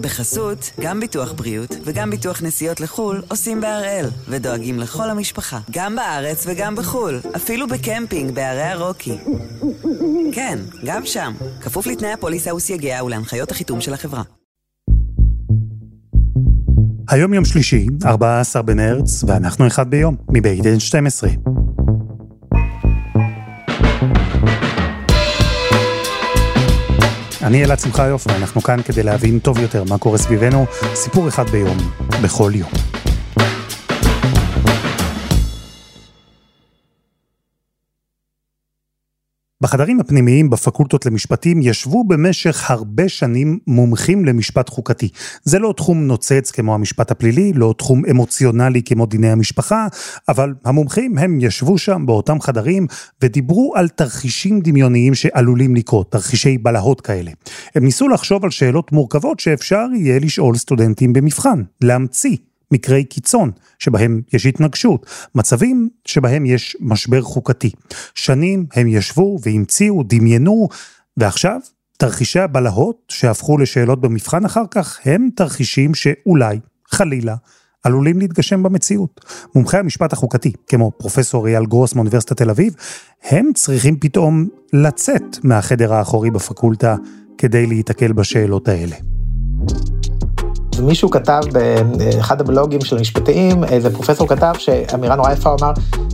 בחסות, גם ביטוח בריאות וגם ביטוח נסיעות לחו"ל עושים בהראל, ודואגים לכל המשפחה, גם בארץ וגם בחו"ל, אפילו בקמפינג בערי הרוקי. כן, גם שם, כפוף לתנאי הפוליסה וסייגיה ולהנחיות החיתום של החברה. היום יום שלישי, 14 במרץ, ואנחנו אחד ביום, מבית N12. אני אלעד שמחיוף, ואנחנו כאן כדי להבין טוב יותר מה קורה סביבנו, סיפור אחד ביום, בכל יום. בחדרים הפנימיים בפקולטות למשפטים ישבו במשך הרבה שנים מומחים למשפט חוקתי. זה לא תחום נוצץ כמו המשפט הפלילי, לא תחום אמוציונלי כמו דיני המשפחה, אבל המומחים הם ישבו שם באותם חדרים ודיברו על תרחישים דמיוניים שעלולים לקרות, תרחישי בלהות כאלה. הם ניסו לחשוב על שאלות מורכבות שאפשר יהיה לשאול סטודנטים במבחן, להמציא מקרי קיצון שבהם יש התנגשות, מצבים שבהם יש משבר חוקתי. שנים הם ישבו והמציאו, דמיינו, ועכשיו תרחישי הבלהות שהפכו לשאלות במבחן אחר כך הם תרחישים שאולי, חלילה, עלולים להתגשם במציאות. מומחי המשפט החוקתי, כמו פרופסור אייל גרוס מאוניברסיטת תל אביב, הם צריכים פתאום לצאת מהחדר האחורי בפקולטה כדי להיתקל בשאלות האלה. מישהו כתב באחד הבלוגים של המשפטיים, איזה פרופסור כתב שאמירה נורא יפה, הוא אמר,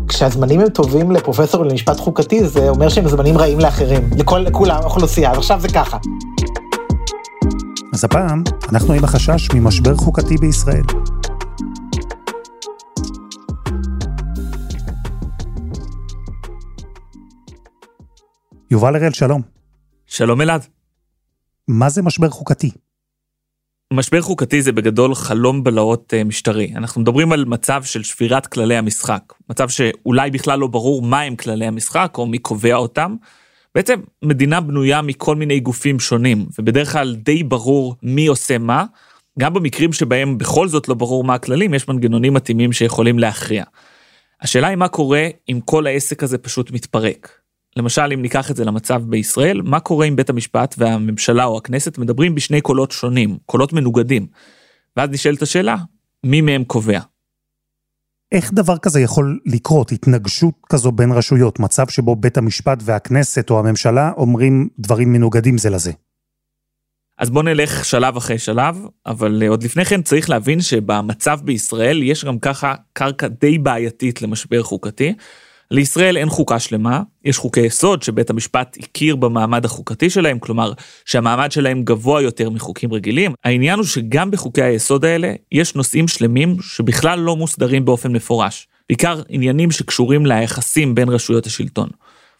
כשהזמנים הם טובים לפרופסור למשפט חוקתי, זה אומר שהם זמנים רעים לאחרים, לכל, לכולם, האוכלוסייה, אז עכשיו זה ככה. אז הפעם אנחנו עם החשש ממשבר חוקתי בישראל. יובל הראל, שלום. שלום אלעד. מה זה משבר חוקתי? משבר חוקתי זה בגדול חלום בלהות אה, משטרי. אנחנו מדברים על מצב של שבירת כללי המשחק. מצב שאולי בכלל לא ברור מהם כללי המשחק או מי קובע אותם. בעצם מדינה בנויה מכל מיני גופים שונים, ובדרך כלל די ברור מי עושה מה. גם במקרים שבהם בכל זאת לא ברור מה הכללים, יש מנגנונים מתאימים שיכולים להכריע. השאלה היא מה קורה אם כל העסק הזה פשוט מתפרק. למשל, אם ניקח את זה למצב בישראל, מה קורה אם בית המשפט והממשלה או הכנסת מדברים בשני קולות שונים, קולות מנוגדים? ואז נשאלת השאלה, מי מהם קובע? איך דבר כזה יכול לקרות, התנגשות כזו בין רשויות, מצב שבו בית המשפט והכנסת או הממשלה אומרים דברים מנוגדים זה לזה? אז בוא נלך שלב אחרי שלב, אבל עוד לפני כן צריך להבין שבמצב בישראל יש גם ככה קרקע די בעייתית למשבר חוקתי. לישראל אין חוקה שלמה, יש חוקי יסוד שבית המשפט הכיר במעמד החוקתי שלהם, כלומר שהמעמד שלהם גבוה יותר מחוקים רגילים. העניין הוא שגם בחוקי היסוד האלה יש נושאים שלמים שבכלל לא מוסדרים באופן מפורש, בעיקר עניינים שקשורים ליחסים בין רשויות השלטון.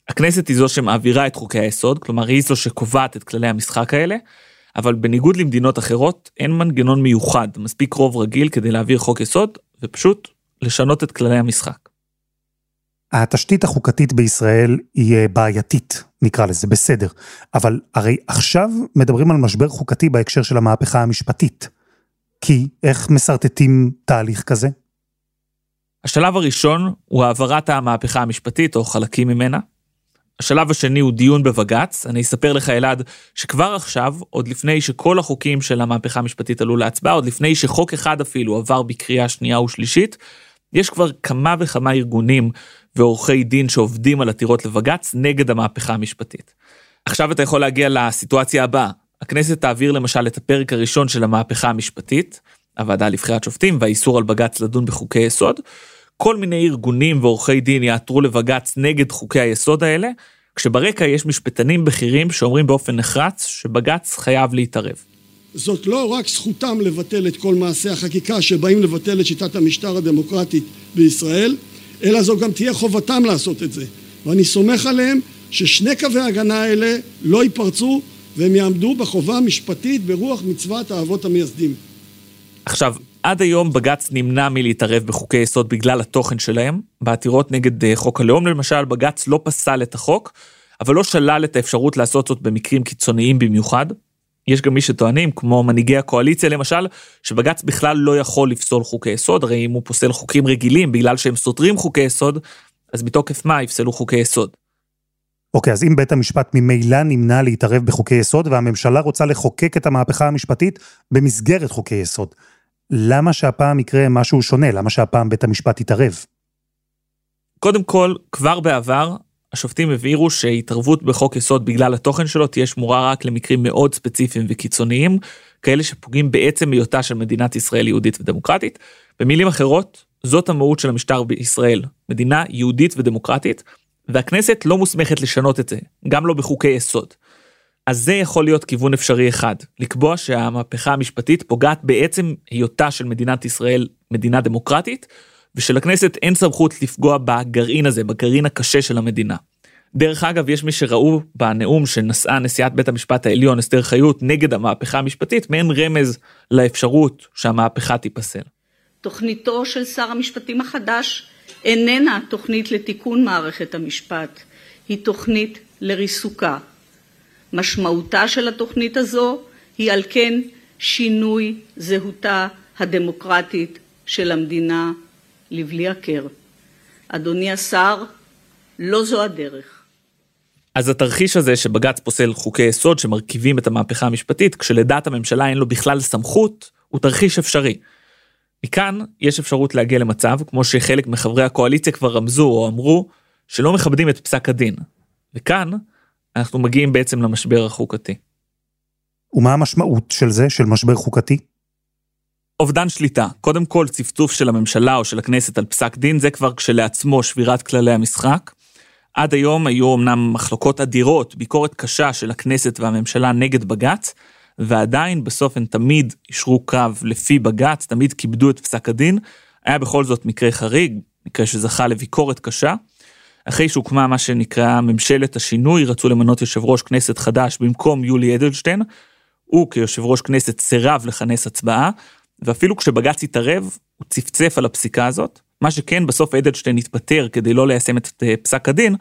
הכנסת היא זו שמעבירה את חוקי היסוד, כלומר היא זו שקובעת את כללי המשחק האלה, אבל בניגוד למדינות אחרות, אין מנגנון מיוחד, מספיק רוב רגיל כדי להעביר חוק יסוד, ופשוט לשנות את כללי המשחק. התשתית החוקתית בישראל היא אה, בעייתית, נקרא לזה, בסדר. אבל הרי עכשיו מדברים על משבר חוקתי בהקשר של המהפכה המשפטית. כי איך מסרטטים תהליך כזה? השלב הראשון הוא העברת המהפכה המשפטית, או חלקים ממנה. השלב השני הוא דיון בבג"ץ. אני אספר לך, אלעד, שכבר עכשיו, עוד לפני שכל החוקים של המהפכה המשפטית עלו להצבעה, עוד לפני שחוק אחד אפילו עבר בקריאה שנייה ושלישית, יש כבר כמה וכמה ארגונים ועורכי דין שעובדים על עתירות לבג"ץ נגד המהפכה המשפטית. עכשיו אתה יכול להגיע לסיטואציה הבאה. הכנסת תעביר למשל את הפרק הראשון של המהפכה המשפטית, הוועדה לבחירת שופטים והאיסור על בג"ץ לדון בחוקי יסוד. כל מיני ארגונים ועורכי דין יעתרו לבג"ץ נגד חוקי היסוד האלה, כשברקע יש משפטנים בכירים שאומרים באופן נחרץ שבג"ץ חייב להתערב. זאת לא רק זכותם לבטל את כל מעשי החקיקה שבאים לבטל את שיטת המשטר הדמוקרטית בישראל, אלא זו גם תהיה חובתם לעשות את זה. ואני סומך עליהם ששני קווי ההגנה האלה לא ייפרצו והם יעמדו בחובה המשפטית ברוח מצוות האבות המייסדים. עכשיו, עד היום בג"ץ נמנע מלהתערב בחוקי יסוד בגלל התוכן שלהם. בעתירות נגד אה, חוק הלאום למשל, בג"ץ לא פסל את החוק, אבל לא שלל את האפשרות לעשות זאת במקרים קיצוניים במיוחד. יש גם מי שטוענים, כמו מנהיגי הקואליציה למשל, שבג"ץ בכלל לא יכול לפסול חוקי יסוד, הרי אם הוא פוסל חוקים רגילים בגלל שהם סותרים חוקי יסוד, אז מתוקף מה יפסלו חוקי יסוד. אוקיי, אז אם בית המשפט ממילא נמנע להתערב בחוקי יסוד והממשלה רוצה לחוקק את המהפכה המשפטית במסגרת חוקי יסוד, למה שהפעם יקרה משהו שונה? למה שהפעם בית המשפט יתערב? קודם כל, כבר בעבר, השופטים הבהירו שהתערבות בחוק יסוד בגלל התוכן שלו תהיה שמורה רק למקרים מאוד ספציפיים וקיצוניים, כאלה שפוגעים בעצם היותה של מדינת ישראל יהודית ודמוקרטית. במילים אחרות, זאת המהות של המשטר בישראל, מדינה יהודית ודמוקרטית, והכנסת לא מוסמכת לשנות את זה, גם לא בחוקי יסוד. אז זה יכול להיות כיוון אפשרי אחד, לקבוע שהמהפכה המשפטית פוגעת בעצם היותה של מדינת ישראל מדינה דמוקרטית, ושלכנסת אין סמכות לפגוע בגרעין הזה, בגרעין הקשה של המדינה. דרך אגב, יש מי שראו בנאום שנשאה נשיאת בית המשפט העליון אסתר חיות נגד המהפכה המשפטית, מעין רמז לאפשרות שהמהפכה תיפסל. תוכניתו של שר המשפטים החדש איננה תוכנית לתיקון מערכת המשפט, היא תוכנית לריסוקה. משמעותה של התוכנית הזו היא על כן שינוי זהותה הדמוקרטית של המדינה לבלי הכר. אדוני השר, לא זו הדרך. אז התרחיש הזה שבג"ץ פוסל חוקי יסוד שמרכיבים את המהפכה המשפטית, כשלדעת הממשלה אין לו בכלל סמכות, הוא תרחיש אפשרי. מכאן יש אפשרות להגיע למצב, כמו שחלק מחברי הקואליציה כבר רמזו או אמרו, שלא מכבדים את פסק הדין. וכאן אנחנו מגיעים בעצם למשבר החוקתי. ומה המשמעות של זה, של משבר חוקתי? אובדן שליטה. קודם כל, צפצוף של הממשלה או של הכנסת על פסק דין, זה כבר כשלעצמו שבירת כללי המשחק. עד היום היו אמנם מחלוקות אדירות, ביקורת קשה של הכנסת והממשלה נגד בג"ץ, ועדיין בסוף הן תמיד אישרו קו לפי בג"ץ, תמיד כיבדו את פסק הדין. היה בכל זאת מקרה חריג, מקרה שזכה לביקורת קשה. אחרי שהוקמה מה שנקרא ממשלת השינוי, רצו למנות יושב ראש כנסת חדש במקום יולי אדלשטיין. הוא כיושב ראש כנסת סירב לכנס הצבעה, ואפילו כשבג"ץ התערב, הוא צפצף על הפסיקה הזאת. מה שכן, בסוף אדלשטיין התפטר כדי לא ליישם את אה, פסק הדין.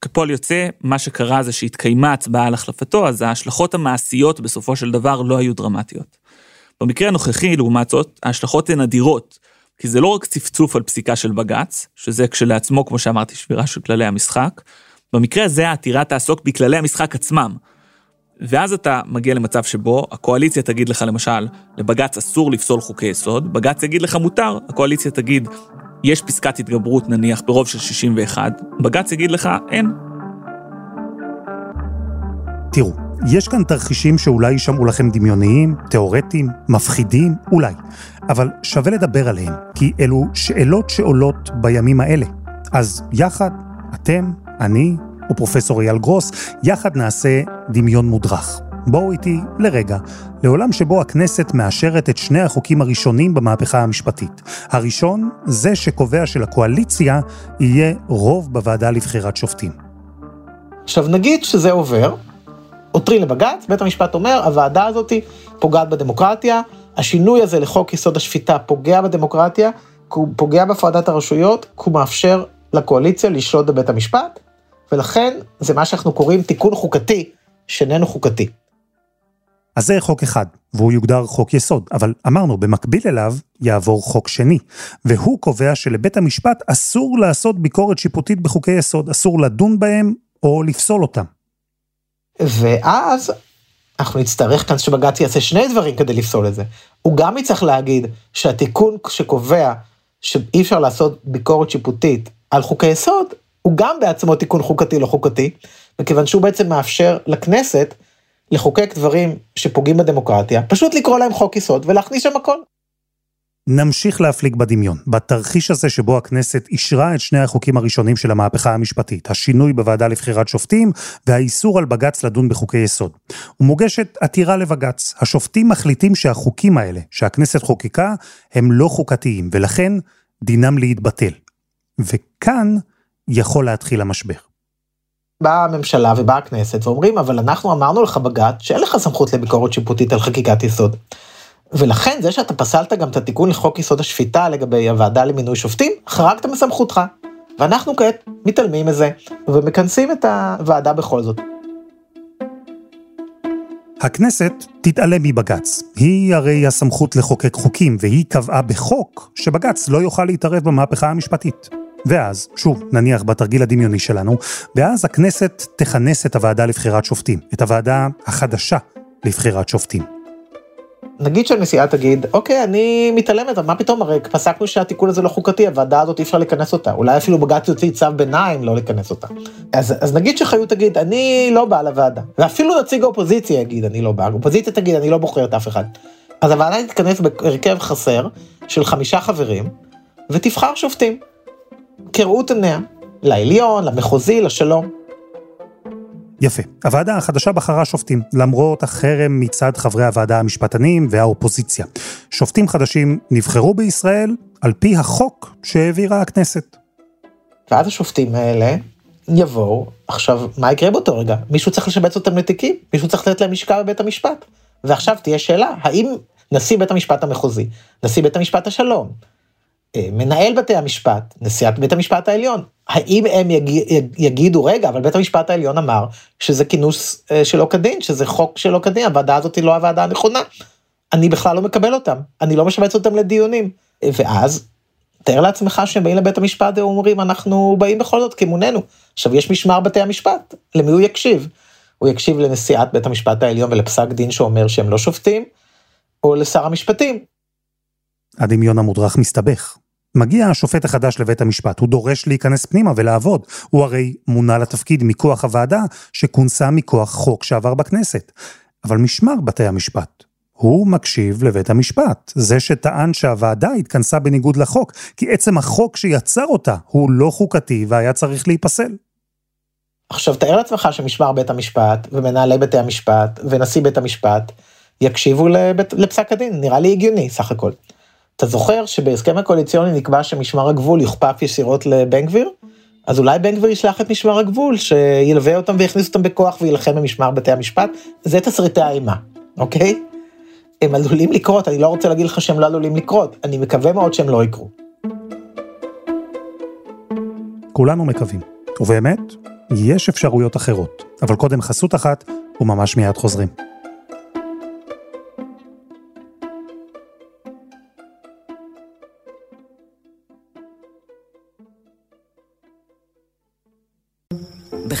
כפועל יוצא, מה שקרה זה שהתקיימה הצבעה על החלפתו, אז ההשלכות המעשיות בסופו של דבר לא היו דרמטיות. במקרה הנוכחי, לעומת זאת, ההשלכות הן אדירות, כי זה לא רק צפצוף על פסיקה של בג"ץ, שזה כשלעצמו, כמו שאמרתי, שבירה של כללי המשחק, במקרה הזה העתירה תעסוק בכללי המשחק עצמם, ואז אתה מגיע למצב שבו הקואליציה תגיד לך למשל, לבג"ץ אסור לפסול חוקי יסוד, בג"ץ יגיד לך מותר, הקואליציה תגיד, יש פסקת התגברות נניח ברוב של 61, בג"ץ יגיד לך, אין. תראו, יש כאן תרחישים שאולי יישמעו לכם דמיוניים, תיאורטיים, מפחידים, אולי. אבל שווה לדבר עליהם, כי אלו שאלות שעולות בימים האלה. אז יחד, אתם, אני, ופרופסור אייל גרוס, יחד נעשה דמיון מודרך. בואו איתי לרגע, לעולם שבו הכנסת מאשרת את שני החוקים הראשונים במהפכה המשפטית. הראשון, זה שקובע שלקואליציה יהיה רוב בוועדה לבחירת שופטים. עכשיו נגיד שזה עובר, עותרים לבג"ץ, בית המשפט אומר, הוועדה הזאת פוגעת בדמוקרטיה, השינוי הזה לחוק יסוד השפיטה פוגע בדמוקרטיה, הוא פוגע בהפרדת הרשויות, הוא מאפשר לקואליציה לשלוט בבית המשפט, ולכן זה מה שאנחנו קוראים תיקון חוקתי שאיננו חוקתי. אז זה חוק אחד, והוא יוגדר חוק יסוד, אבל אמרנו, במקביל אליו יעבור חוק שני, והוא קובע שלבית המשפט אסור לעשות ביקורת שיפוטית בחוקי יסוד, אסור לדון בהם או לפסול אותם. ואז אנחנו נצטרך כאן שבג"ץ יעשה שני דברים כדי לפסול את זה. הוא גם יצטרך להגיד שהתיקון שקובע שאי אפשר לעשות ביקורת שיפוטית על חוקי יסוד, הוא גם בעצמו תיקון חוקתי לא חוקתי, מכיוון שהוא בעצם מאפשר לכנסת לחוקק דברים שפוגעים בדמוקרטיה, פשוט לקרוא להם חוק יסוד ולהכניס שם הכל. נמשיך להפליג בדמיון, בתרחיש הזה שבו הכנסת אישרה את שני החוקים הראשונים של המהפכה המשפטית, השינוי בוועדה לבחירת שופטים והאיסור על בג"ץ לדון בחוקי יסוד. ומוגשת עתירה לבג"ץ. השופטים מחליטים שהחוקים האלה, שהכנסת חוקקה, הם לא חוקתיים, ולכן דינם להתבטל. וכאן יכול להתחיל המשבר. באה הממשלה ובאה הכנסת ואומרים, אבל אנחנו אמרנו לך בג"ץ שאין לך סמכות לביקורת שיפוטית על חקיקת יסוד. ולכן זה שאתה פסלת גם את התיקון לחוק יסוד השפיטה לגבי הוועדה למינוי שופטים, חרגת מסמכותך. ואנחנו כעת מתעלמים מזה ומכנסים את הוועדה בכל זאת. הכנסת תתעלם מבג"ץ. היא הרי הסמכות לחוקק חוקים, והיא קבעה בחוק שבג"ץ לא יוכל להתערב במהפכה המשפטית. ואז, שוב, נניח בתרגיל הדמיוני שלנו, ואז הכנסת תכנס את הוועדה לבחירת שופטים, את הוועדה החדשה לבחירת שופטים. נגיד שהנשיאה תגיד, אוקיי, אני מתעלמת, אבל מה פתאום, הרי פסקנו שהתיקון הזה לא חוקתי, הוועדה הזאת אי אפשר לכנס אותה. אולי אפילו בג"ץ יוציא צו ביניים לא לכנס אותה. אז, אז נגיד שחיות תגיד, אני לא באה לוועדה. ואפילו נציג האופוזיציה יגיד, אני לא באה. האופוזיציה תגיד, אני לא בוחרת אף אחד. אז הוועדה תתכנס בהרכב חסר של חמישה חברים, ותבחר שופטים. כראות עיניה, לעליון, למחוזי, לשלום. יפה. הוועדה החדשה בחרה שופטים, למרות החרם מצד חברי הוועדה המשפטנים והאופוזיציה. שופטים חדשים נבחרו בישראל על פי החוק שהעבירה הכנסת. ואז השופטים האלה יבואו, עכשיו, מה יקרה באותו רגע? מישהו צריך לשבץ אותם לתיקים, מישהו צריך לתת להם משקל בבית המשפט. ועכשיו תהיה שאלה, האם נשיא בית המשפט המחוזי, נשיא בית המשפט השלום, מנהל בתי המשפט, נשיאת בית המשפט העליון, האם הם יגיד, יגידו, רגע, אבל בית המשפט העליון אמר שזה כינוס אה, שלא כדין, שזה חוק שלא כדין, הוועדה הזאת היא לא הוועדה הנכונה. אני בכלל לא מקבל אותם, אני לא משבץ אותם לדיונים. ואז, תאר לעצמך שהם באים לבית המשפט ואומרים, אנחנו באים בכל זאת כמוננו. עכשיו, יש משמר בתי המשפט, למי הוא יקשיב? הוא יקשיב לנשיאת בית המשפט העליון ולפסק דין שאומר שהם לא שופטים, או לשר המשפטים. הדמיון המודרך מסתבך. מגיע השופט החדש לבית המשפט, הוא דורש להיכנס פנימה ולעבוד. הוא הרי מונה לתפקיד מכוח הוועדה שכונסה מכוח חוק שעבר בכנסת. אבל משמר בתי המשפט, הוא מקשיב לבית המשפט, זה שטען שהוועדה התכנסה בניגוד לחוק, כי עצם החוק שיצר אותה הוא לא חוקתי והיה צריך להיפסל. עכשיו תאר לעצמך שמשמר בית המשפט ומנהלי בתי המשפט ונשיא בית המשפט יקשיבו לבית, לפסק הדין, נראה לי הגיוני סך הכל. אתה זוכר שבהסכם הקואליציוני נקבע שמשמר הגבול יוכפף ישירות לבן גביר? אז אולי בן גביר ישלח את משמר הגבול, שילווה אותם ויכניס אותם בכוח וילחם במשמר בתי המשפט? זה תסריטי האימה, אוקיי? הם עלולים לקרות, אני לא רוצה להגיד לך שהם לא עלולים לקרות, אני מקווה מאוד שהם לא יקרו. כולנו מקווים. ובאמת, יש אפשרויות אחרות. אבל קודם חסות אחת, וממש מיד חוזרים.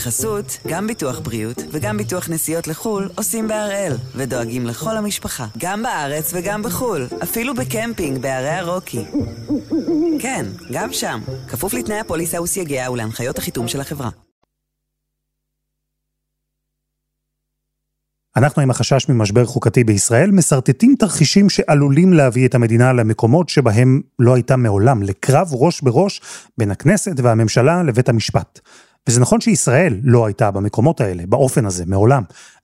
בחסות, גם ביטוח בריאות וגם ביטוח נסיעות לחו"ל עושים בהראל, ודואגים לכל המשפחה, גם בארץ וגם בחו"ל, אפילו בקמפינג בערי הרוקי. כן, גם שם, כפוף לתנאי הפוליסה וסייגיה ולהנחיות החיתום של החברה. אנחנו עם החשש ממשבר חוקתי בישראל מסרטטים תרחישים שעלולים להביא את המדינה למקומות שבהם לא הייתה מעולם, לקרב ראש בראש בין הכנסת והממשלה לבית המשפט. וזה נכון שישראל לא הייתה במקומות האלה, באופן הזה, מעולם,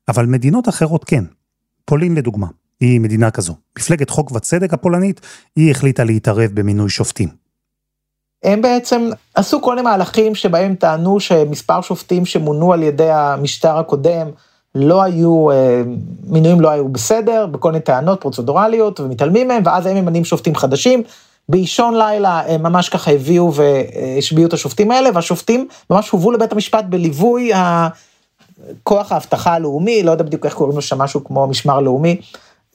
אבל מדינות אחרות כן. פולין לדוגמה, היא מדינה כזו. מפלגת חוק וצדק הפולנית, היא החליטה להתערב במינוי שופטים. הם בעצם עשו כל מיני מהלכים שבהם טענו שמספר שופטים שמונו על ידי המשטר הקודם לא היו, אה, מינויים לא היו בסדר, בכל מיני טענות פרוצדורליות ומתעלמים מהם, ואז הם ממנים שופטים חדשים. באישון לילה הם ממש ככה הביאו והשביעו את השופטים האלה, והשופטים ממש הובאו לבית המשפט בליווי כוח האבטחה הלאומי, לא יודע בדיוק איך קוראים לו שם משהו כמו משמר לאומי,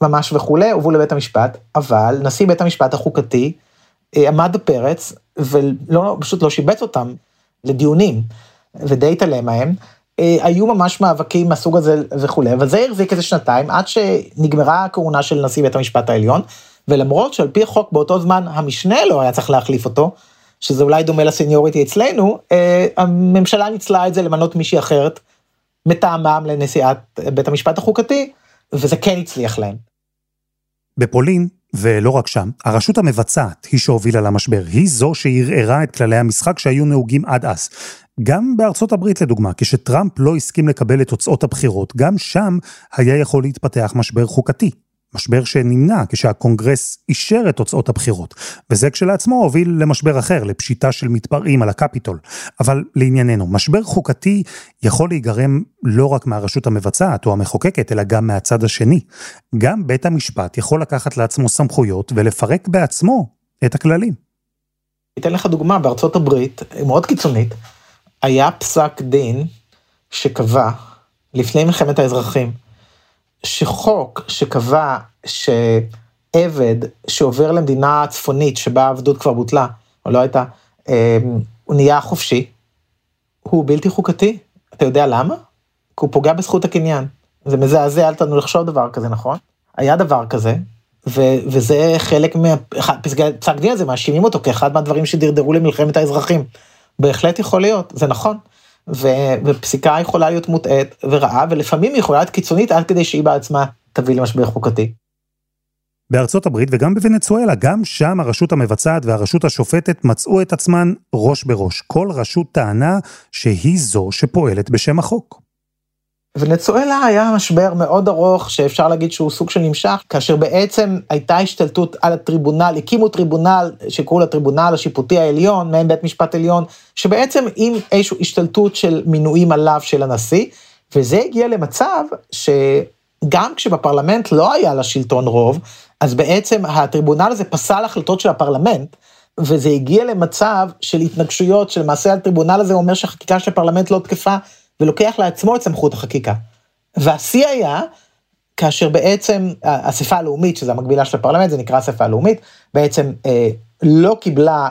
ממש וכולי, הובאו לבית המשפט, אבל נשיא בית המשפט החוקתי אה, עמד בפרץ, ופשוט לא שיבץ אותם לדיונים, ודי התעלם מהם. אה, היו ממש מאבקים מהסוג הזה וכולי, אבל זה החזיק איזה שנתיים, עד שנגמרה הכהונה של נשיא בית המשפט העליון. ולמרות שעל פי החוק באותו זמן המשנה לא היה צריך להחליף אותו, שזה אולי דומה לסניוריטי אצלנו, אה, הממשלה ניצלה את זה למנות מישהי אחרת מטעמם לנשיאת בית המשפט החוקתי, וזה כן הצליח להם. בפולין, ולא רק שם, הרשות המבצעת היא שהובילה למשבר, היא זו שערערה את כללי המשחק שהיו נהוגים עד אז. גם בארצות הברית לדוגמה, כשטראמפ לא הסכים לקבל את תוצאות הבחירות, גם שם היה יכול להתפתח משבר חוקתי. משבר שנמנע כשהקונגרס אישר את תוצאות הבחירות, וזה כשלעצמו הוביל למשבר אחר, לפשיטה של מתפרעים על הקפיטול. אבל לענייננו, משבר חוקתי יכול להיגרם לא רק מהרשות המבצעת או המחוקקת, אלא גם מהצד השני. גם בית המשפט יכול לקחת לעצמו סמכויות ולפרק בעצמו את הכללים. אתן לך דוגמה, בארצות הברית, מאוד קיצונית, היה פסק דין שקבע, לפני מלחמת האזרחים, שחוק שקבע שעבד שעובר למדינה צפונית שבה העבדות כבר בוטלה, או לא הייתה, הוא נהיה חופשי, הוא בלתי חוקתי. אתה יודע למה? כי הוא פוגע בזכות הקניין. זה מזעזע לנו לחשוב דבר כזה, נכון? היה דבר כזה, ו- וזה חלק מהפסקי פסק דין הזה, מאשימים אותו כאחד מהדברים שדרדרו למלחמת האזרחים. בהחלט יכול להיות, זה נכון. ו- ופסיקה יכולה להיות מוטעית ורעה, ולפעמים היא יכולה להיות קיצונית עד כדי שהיא בעצמה תביא למשבר חוקתי. בארצות הברית וגם בוונצואלה, גם שם הרשות המבצעת והרשות השופטת מצאו את עצמן ראש בראש. כל רשות טענה שהיא זו שפועלת בשם החוק. ונצואלה היה משבר מאוד ארוך שאפשר להגיד שהוא סוג של נמשך, כאשר בעצם הייתה השתלטות על הטריבונל, הקימו טריבונל שקראו לטריבונל השיפוטי העליון, מעין בית משפט עליון, שבעצם עם איזושהי השתלטות של מינויים עליו של הנשיא, וזה הגיע למצב שגם כשבפרלמנט לא היה לשלטון רוב, אז בעצם הטריבונל הזה פסל החלטות של הפרלמנט, וזה הגיע למצב של התנגשויות, שלמעשה הטריבונל הזה אומר שהחקיקה של הפרלמנט לא תקפה, ולוקח לעצמו את סמכות החקיקה. והשיא היה, כאשר בעצם האספה הלאומית, שזו המקבילה של הפרלמנט, זה נקרא אספה הלאומית, בעצם אה, לא קיבלה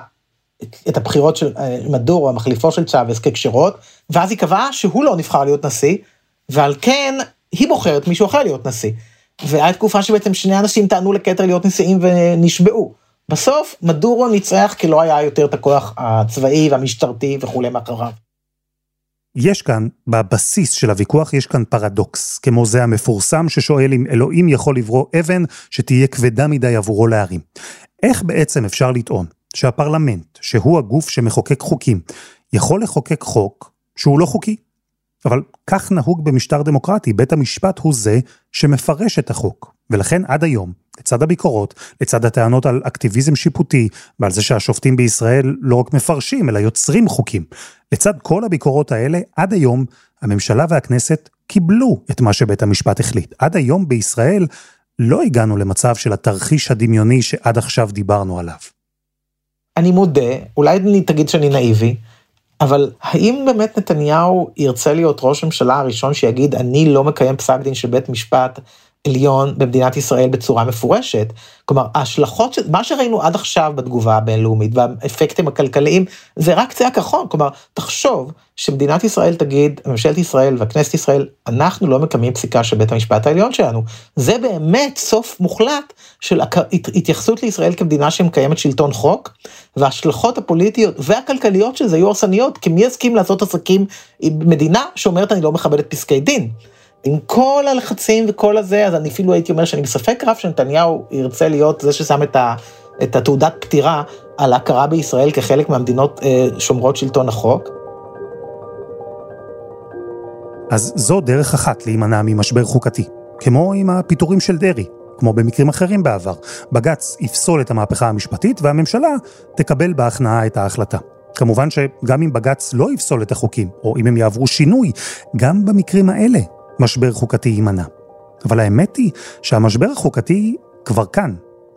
את הבחירות של אה, מדור, המחליפו של צ'אבס ככשרות, ואז היא קבעה שהוא לא נבחר להיות נשיא, ועל כן היא בוחרת מישהו אחר להיות נשיא. והיה תקופה שבעצם שני אנשים טענו לכתר להיות נשיאים ונשבעו. בסוף מדורו ניצח כי לא היה יותר את הכוח הצבאי והמשטרתי וכולי מאחריו. יש כאן, בבסיס של הוויכוח, יש כאן פרדוקס, כמו זה המפורסם ששואל אם אלוהים יכול לברוא אבן שתהיה כבדה מדי עבורו להרים. איך בעצם אפשר לטעון שהפרלמנט, שהוא הגוף שמחוקק חוקים, יכול לחוקק חוק שהוא לא חוקי? אבל כך נהוג במשטר דמוקרטי, בית המשפט הוא זה שמפרש את החוק. ולכן עד היום, לצד הביקורות, לצד הטענות על אקטיביזם שיפוטי, ועל זה שהשופטים בישראל לא רק מפרשים, אלא יוצרים חוקים, לצד כל הביקורות האלה, עד היום הממשלה והכנסת קיבלו את מה שבית המשפט החליט. עד היום בישראל לא הגענו למצב של התרחיש הדמיוני שעד עכשיו דיברנו עליו. אני מודה, אולי תגיד שאני נאיבי, אבל האם באמת נתניהו ירצה להיות ראש ממשלה הראשון שיגיד אני לא מקיים פסק דין של בית משפט עליון במדינת ישראל בצורה מפורשת. כלומר, ההשלכות של מה שראינו עד עכשיו בתגובה הבינלאומית והאפקטים הכלכליים, זה רק קצה הקרחון. כלומר, תחשוב שמדינת ישראל תגיד, ממשלת ישראל והכנסת ישראל, אנחנו לא מקיימים פסיקה של בית המשפט העליון שלנו. זה באמת סוף מוחלט של התייחסות לישראל כמדינה שמקיימת שלטון חוק, וההשלכות הפוליטיות והכלכליות של זה יהיו הרסניות, כי מי יסכים לעשות עסקים עם מדינה שאומרת אני לא מכבדת פסקי דין. עם כל הלחצים וכל הזה, אז אני אפילו הייתי אומר שאני בספק רב שנתניהו ירצה להיות זה ששם את, ה, את התעודת פטירה על ההכרה בישראל כחלק מהמדינות אה, שומרות שלטון החוק. אז זו דרך אחת להימנע ממשבר חוקתי, כמו עם הפיטורים של דרעי, כמו במקרים אחרים בעבר. בג"ץ יפסול את המהפכה המשפטית והממשלה תקבל בהכנעה את ההחלטה. כמובן שגם אם בג"ץ לא יפסול את החוקים, או אם הם יעברו שינוי, גם במקרים האלה משבר חוקתי יימנע. אבל האמת היא שהמשבר החוקתי כבר כאן,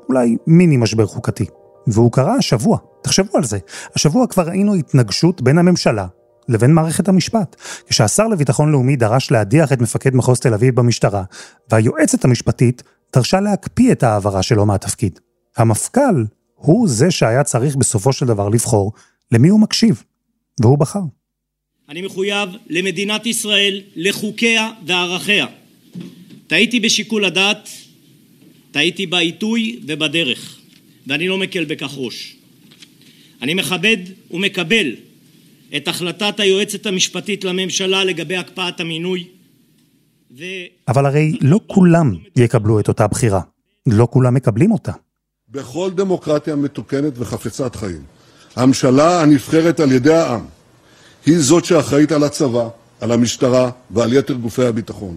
אולי מיני משבר חוקתי. והוא קרה השבוע, תחשבו על זה. השבוע כבר ראינו התנגשות בין הממשלה לבין מערכת המשפט. כשהשר לביטחון לאומי דרש להדיח את מפקד מחוז תל אביב במשטרה, והיועצת המשפטית דרשה להקפיא את ההעברה שלו מהתפקיד. המפכ"ל הוא זה שהיה צריך בסופו של דבר לבחור למי הוא מקשיב, והוא בחר. אני מחויב למדינת ישראל, לחוקיה וערכיה. טעיתי בשיקול הדעת, טעיתי בעיתוי ובדרך, ואני לא מקל בכך ראש. אני מכבד ומקבל את החלטת היועצת המשפטית לממשלה לגבי הקפאת המינוי. ו... אבל הרי לא כולם יקבלו את אותה בחירה. לא כולם מקבלים אותה. בכל דמוקרטיה מתוקנת וחפצת חיים, הממשלה הנבחרת על ידי העם היא זאת שאחראית על הצבא, על המשטרה ועל יתר גופי הביטחון.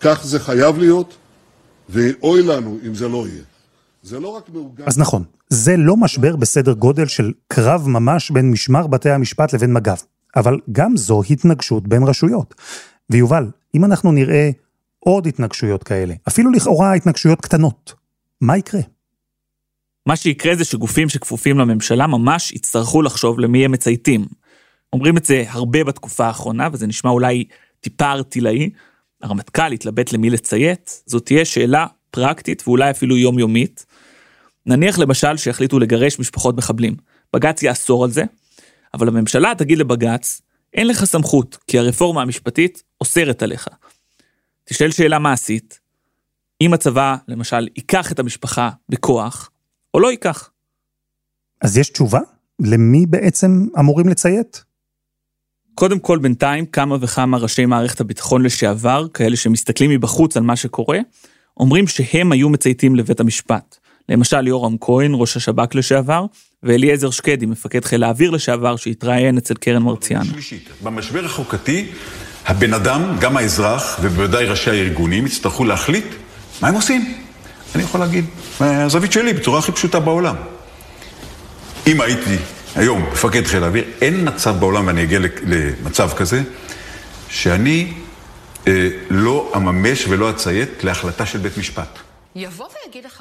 כך זה חייב להיות, ואוי לנו אם זה לא יהיה. זה לא רק מעוגן... אז נכון, זה לא משבר בסדר גודל של קרב ממש בין משמר בתי המשפט לבין מג"ב, אבל גם זו התנגשות בין רשויות. ויובל, אם אנחנו נראה עוד התנגשויות כאלה, אפילו לכאורה התנגשויות קטנות, מה יקרה? מה שיקרה זה שגופים שכפופים לממשלה ממש יצטרכו לחשוב למי הם מצייתים. אומרים את זה הרבה בתקופה האחרונה, וזה נשמע אולי טיפה ארטילאי. הרמטכ"ל התלבט למי לציית, זאת תהיה שאלה פרקטית ואולי אפילו יומיומית. נניח למשל שיחליטו לגרש משפחות מחבלים, בג"ץ יאסור על זה, אבל הממשלה תגיד לבג"ץ, אין לך סמכות, כי הרפורמה המשפטית אוסרת עליך. תשאל שאלה מעשית, אם הצבא, למשל, ייקח את המשפחה בכוח, או לא ייקח. אז יש תשובה? למי בעצם אמורים לציית? קודם כל, בינתיים, כמה וכמה ראשי מערכת הביטחון לשעבר, כאלה שמסתכלים מבחוץ על מה שקורה, אומרים שהם היו מצייתים לבית המשפט. למשל יורם כהן, ראש השב"כ לשעבר, ואליעזר שקדי, מפקד חיל האוויר לשעבר, שהתראיין אצל קרן מרציאנו. שלישית, במשבר החוקתי, הבן אדם, גם האזרח, ובוודאי ראשי הארגונים, יצטרכו להחליט מה הם עושים. אני יכול להגיד, מהזווית שלי, בצורה הכי פשוטה בעולם. אם הייתי היום מפקד חיל האוויר, אין מצב בעולם, ואני אגיע למצב כזה, שאני אה, לא אממש ולא אציית להחלטה של בית משפט.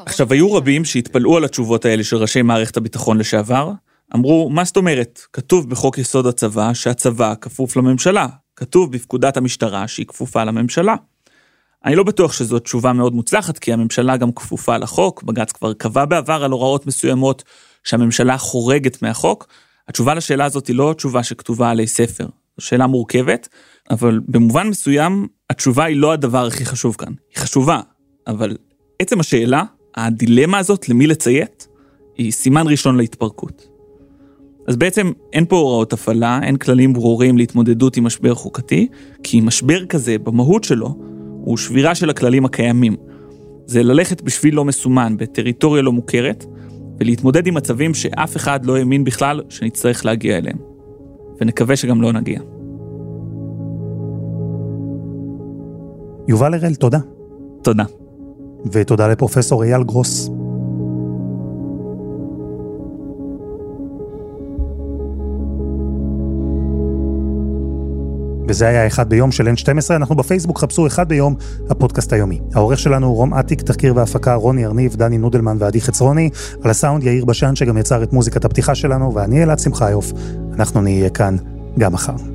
עכשיו, היו רבים שהתפלאו על התשובות האלה של ראשי מערכת הביטחון לשעבר. אמרו, מה זאת אומרת? כתוב בחוק יסוד הצבא שהצבא כפוף לממשלה. כתוב בפקודת המשטרה שהיא כפופה לממשלה. אני לא בטוח שזו תשובה מאוד מוצלחת, כי הממשלה גם כפופה לחוק, בג"ץ כבר קבע בעבר על הוראות מסוימות שהממשלה חורגת מהחוק. התשובה לשאלה הזאת היא לא תשובה שכתובה עלי ספר, זו שאלה מורכבת, אבל במובן מסוים התשובה היא לא הדבר הכי חשוב כאן. היא חשובה, אבל עצם השאלה, הדילמה הזאת למי לציית, היא סימן ראשון להתפרקות. אז בעצם אין פה הוראות הפעלה, אין כללים ברורים להתמודדות עם משבר חוקתי, כי משבר כזה, במהות שלו, הוא שבירה של הכללים הקיימים. זה ללכת בשביל לא מסומן, בטריטוריה לא מוכרת, ולהתמודד עם מצבים שאף אחד לא האמין בכלל שנצטרך להגיע אליהם. ונקווה שגם לא נגיע. יובל הראל, תודה. תודה. ותודה לפרופסור אייל גרוס. וזה היה אחד ביום של N12, אנחנו בפייסבוק חפשו אחד ביום, הפודקאסט היומי. העורך שלנו הוא רום אטיק, תחקיר והפקה רוני ארניב, דני נודלמן ועדי חצרוני, על הסאונד יאיר בשן שגם יצר את מוזיקת הפתיחה שלנו, ואני אלעד שמחיוף, אנחנו נהיה כאן גם מחר.